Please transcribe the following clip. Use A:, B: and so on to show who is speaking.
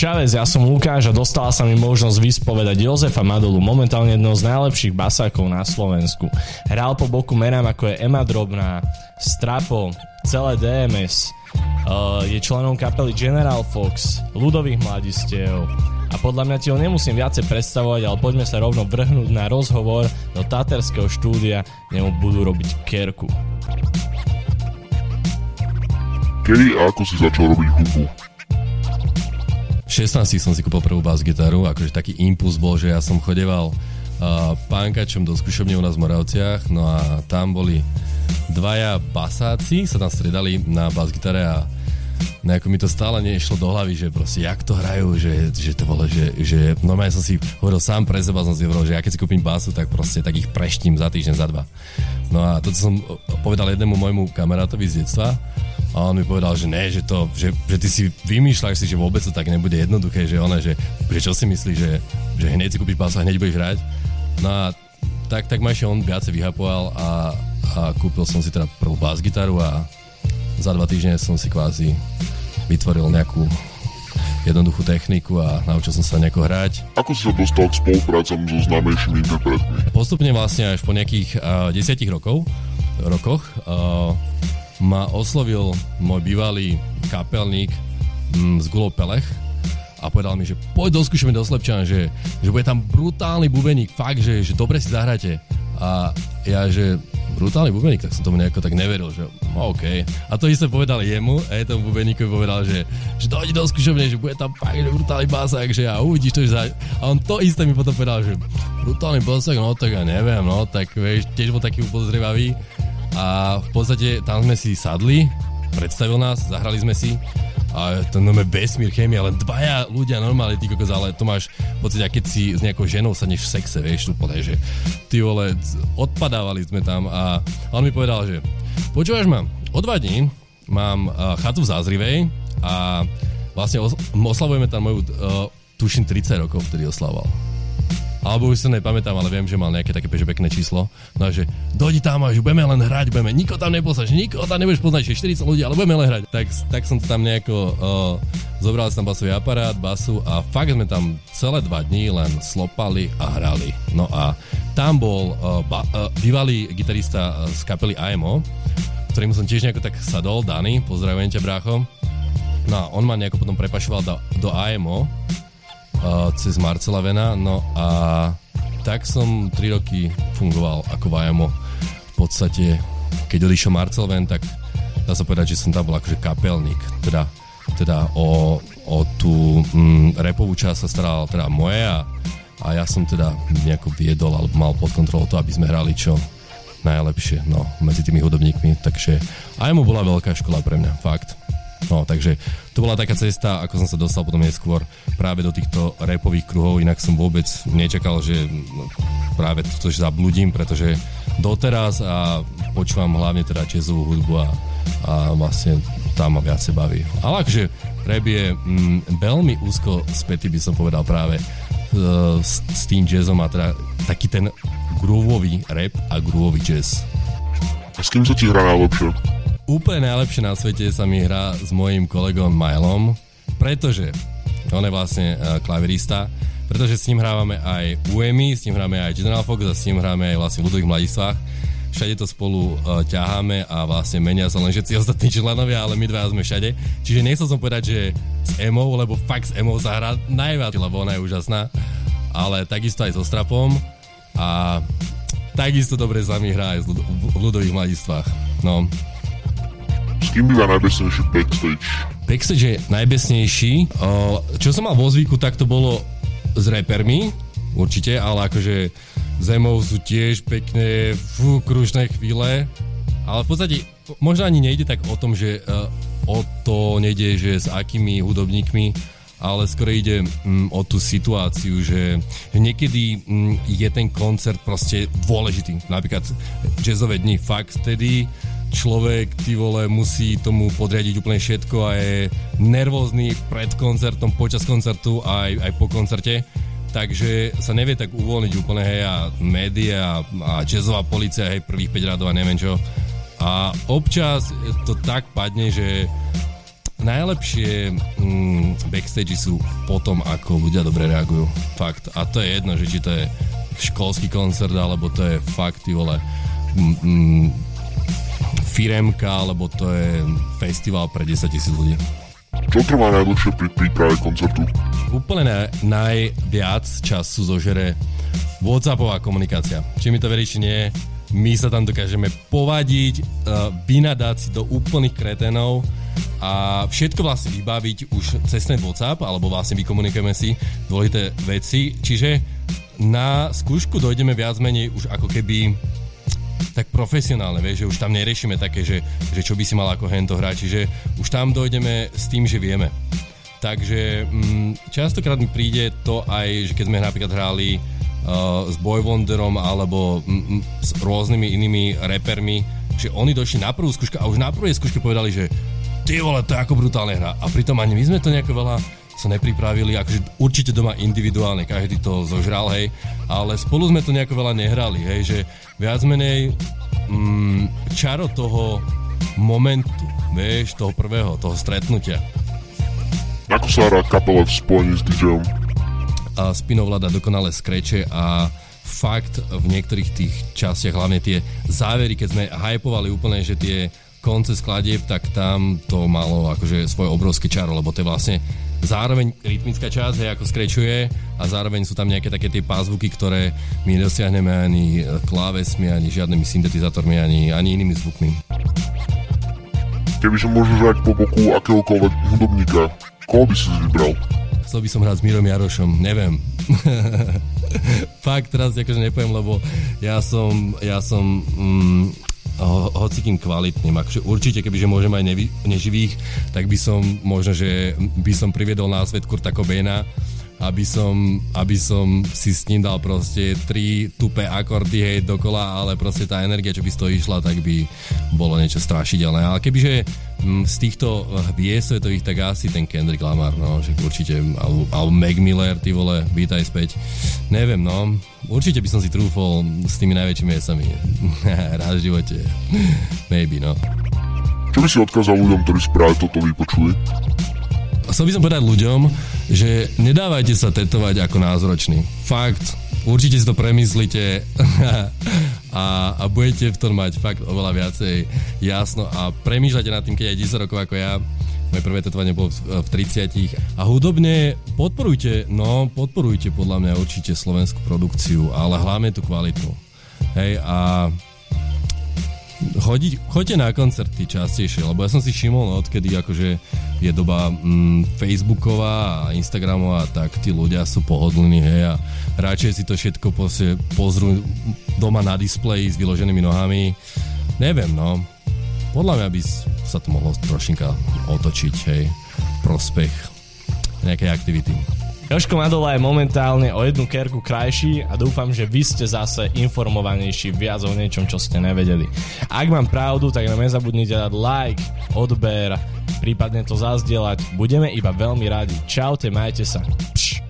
A: Čavez, ja som Lukáš a dostala sa mi možnosť vyspovedať Jozefa Madolu, momentálne jedného z najlepších basákov na Slovensku. Hral po boku menám ako je Ema Drobná, Strapo, celé DMS, uh, je členom kapely General Fox, ľudových mladistiev, a podľa mňa ti ho nemusím viacej predstavovať, ale poďme sa rovno vrhnúť na rozhovor do taterského štúdia, kde budú robiť kerku.
B: Kedy a ako si začal robiť hudbu?
C: 16 som si kúpil prvú bas gitaru, akože taký impuls bol, že ja som chodeval uh, pánkačom do skúšovne u nás v Moravciach, no a tam boli dvaja basáci, sa tam stredali na bas gitare a nejako mi to stále nešlo do hlavy, že proste jak to hrajú, že, že to bolo, že, že normálne som si hovoril sám pre seba, som si hovoril, že ja keď si kúpim basu, tak proste tak ich preštím za týždeň, za dva. No a toto som povedal jednému môjmu kamarátovi z detstva a on mi povedal, že ne, že to, že, že ty si vymýšľaš si, že vôbec to tak nebude jednoduché, že ona, že, že čo si myslí, že, že hneď si kúpiš basu a hneď budeš hrať. No a tak, tak ma ešte on viacej vyhapoval a, a kúpil som si teda prvú bas gitaru a za dva týždne som si kvázi vytvoril nejakú jednoduchú techniku a naučil som sa nejako hrať.
B: Ako si sa dostal k spoluprácam so známejšími interpretmi?
C: Postupne vlastne až po nejakých uh, desiatich rokov, rokoch uh, ma oslovil môj bývalý kapelník um, z Gulov Pelech a povedal mi, že poď doskúšame do Slepčana, že, že bude tam brutálny bubeník, fakt, že, že dobre si zahráte. A ja, že brutálny bubeník, tak som tomu nejako tak neveril, že OK. A to isté povedal jemu, a je tomu bubeníkovi povedal, že, že dojde do skúšovne, že bude tam fakt, že brutálny básák, že a uvidíš to, že za... A on to isté mi potom povedal, že brutálny básák, no tak ja neviem, no tak vieš, tiež bol taký upozrevavý. A v podstate tam sme si sadli, predstavil nás, zahrali sme si. A to nome vesmír, chémia, len dvaja ľudia normálne, ty kokos, ale to máš pocit, keď si s nejakou ženou sadneš v sexe, vieš, úplne, že ty vole, odpadávali sme tam a on mi povedal, že počúvaš ma, o dva dní mám uh, chatu v Zázrivej a vlastne os- oslavujeme tam moju, uh, tuším, 30 rokov vtedy oslavoval alebo už sa nepamätám, ale viem, že mal nejaké také pekné číslo. No že dojdi tam a že budeme len hrať, budeme, nikoho tam nepoznáš, nikoho tam nebudeš poznať, že 40 ľudí, ale budeme len hrať. Tak, tak som tam nejako, uh, zobral som tam basový aparát, basu a fakt sme tam celé dva dní len slopali a hrali. No a tam bol uh, ba, uh, bývalý gitarista z kapely AMO, ktorým som tiež nejako tak sadol, Dany, pozdravujem ťa, brácho. No a on ma nejako potom prepašoval do, do AMO, uh, cez Marcela Vena, no a tak som 3 roky fungoval ako Vajamo. V podstate, keď odišiel Marcel Ven, tak dá sa povedať, že som tam bol akože kapelník, teda, teda o, o tú mm, repovú časť sa staral teda moje a, a ja som teda nejako viedol alebo mal pod kontrolou to, aby sme hrali čo najlepšie no, medzi tými hudobníkmi, takže aj mu bola veľká škola pre mňa, fakt. No, takže to bola taká cesta, ako som sa dostal potom neskôr práve do týchto repových kruhov, inak som vôbec nečakal, že práve to zabludím, pretože doteraz a počúvam hlavne teda jazzovú hudbu a, a vlastne tam ma viacej baví. Ale akože rap je mm, veľmi úzko spätý, by som povedal práve uh, s, s tým jazzom a teda taký ten groovový rap a groovový jazz.
B: A s kým sa ti hrá najlepšie?
C: Úplne najlepšie na svete sa mi hrá s mojím kolegom Milom, pretože on je vlastne uh, klavirista, pretože s ním hrávame aj UEMI, s ním hráme aj General Fox a s ním hráme aj vlastne v ľudových mladistvách. Všade to spolu uh, ťaháme a vlastne menia sa len všetci ostatní členovia, ale my dva sme všade. Čiže nechcel som povedať, že s Emo, lebo fakt s Emo sa hrá najviac, lebo ona je úžasná, ale takisto aj so Strapom a takisto dobre sa mi hrá aj v ľudových mladistvách. No,
B: s kým býva najbesnejší backstage?
C: Backstage je najbesnejší. Čo som mal vo zvyku, tak to bolo s repermi, určite, ale akože zemou sú tiež pekné, fú, krušné chvíle. Ale v podstate možno ani nejde tak o tom, že o to nejde, že s akými hudobníkmi, ale skôr ide um, o tú situáciu, že, že niekedy um, je ten koncert proste dôležitý. Napríklad jazzové dni fakt vtedy človek, ty vole, musí tomu podriadiť úplne všetko a je nervózny pred koncertom, počas koncertu aj, aj po koncerte. Takže sa nevie tak uvoľniť úplne, hej, a média a jazzová policia, hej, prvých 5 radov a neviem čo. A občas to tak padne, že najlepšie mm, backstage sú potom, ako ľudia dobre reagujú. Fakt. A to je jedno, že či to je školský koncert, alebo to je fakt, ty vole, mm, mm, firemka, alebo to je festival pre 10 tisíc ľudí.
B: Čo trvá najdlhšie pri príprave koncertu?
C: Úplne na, najviac času zožere Whatsappová komunikácia. Či mi to veríš, nie, my sa tam dokážeme povadiť, uh, vynadať si do úplných kretenov a všetko vlastne vybaviť už cez ten WhatsApp, alebo vlastne vykomunikujeme si dôležité veci. Čiže na skúšku dojdeme viac menej už ako keby tak profesionálne, vieš, že už tam neriešime také, že, že čo by si mal ako hento hrať, čiže už tam dojdeme s tým, že vieme. Takže mm, častokrát mi príde to aj, že keď sme napríklad hrali uh, s Boy Wonderom alebo mm, mm, s rôznymi inými repermi, že oni došli na prvú skúšku a už na prvej skúške povedali, že ty vole, to je ako brutálne hra. A pritom ani my sme to nejako veľa sa nepripravili, akože určite doma individuálne, každý to zožral, hej, ale spolu sme to nejako veľa nehrali, hej, že viac menej mm, čaro toho momentu, vieš, toho prvého, toho stretnutia.
B: Ako sa hrá kapela v spojení s DJom?
C: A Spino vláda dokonale skreče a fakt v niektorých tých častiach, hlavne tie závery, keď sme hypovali úplne, že tie konce skladieb, tak tam to malo akože svoj obrovský čaro, lebo to je vlastne zároveň rytmická časť, hej, ako skrečuje a zároveň sú tam nejaké také tie pázvuky, ktoré my nedosiahneme ani klávesmi, ani žiadnymi syntetizátormi, ani, ani inými zvukmi.
B: Kebyže môžeš hrať po boku akéhokoľvek hudobníka, koho by si vybral?
C: Chcel by som hrať s Mírom Jarošom, neviem. Fakt teraz akože nepoviem, lebo ja som, ja som mm, ho, hocikým kvalitným. Akože určite, kebyže môžem aj nevy, neživých, tak by som možno, že by som priviedol na svet Kurta Cobaina, aby som, aby som si s ním dal proste tri tupé akordy hej dokola, ale proste tá energia, čo by z toho išla, tak by bolo niečo strašidelné. Ale kebyže mm, z týchto hviezd svetových, tak asi ten Kendrick Lamar, no, že určite, alebo, alebo Meg Miller, ty vole, vítaj späť. Neviem, no, určite by som si trúfol s tými najväčšími esami. Raz v živote. Maybe, no.
B: Čo by si odkázal ľuďom, ktorí si práve toto vypočuli?
C: Chcel by som povedať ľuďom, že nedávajte sa tetovať ako názročný. Fakt, určite si to premyslíte a, a budete v tom mať fakt oveľa viacej jasno a premýšľate nad tým, keď aj 10 rokov ako ja, moje prvé tetovanie bolo v 30 a hudobne podporujte, no podporujte podľa mňa určite slovenskú produkciu, ale hlavne tú kvalitu. Hej, a chodiť, choďte na koncerty častejšie, lebo ja som si všimol, no, odkedy akože je doba mm, Facebooková a Instagramová, tak tí ľudia sú pohodlní, hej, a radšej si to všetko posie, pozrú doma na displeji s vyloženými nohami. Neviem, no. Podľa mňa by sa to mohlo trošinka otočiť, hej, prospech nejakej aktivity.
A: Joško Madola je momentálne o jednu kerku krajší a dúfam, že vy ste zase informovanejší viac o niečom, čo ste nevedeli. Ak mám pravdu, tak nám nezabudnite dať like, odber, prípadne to zazdieľať. Budeme iba veľmi radi. Čaute, majte sa. Pš.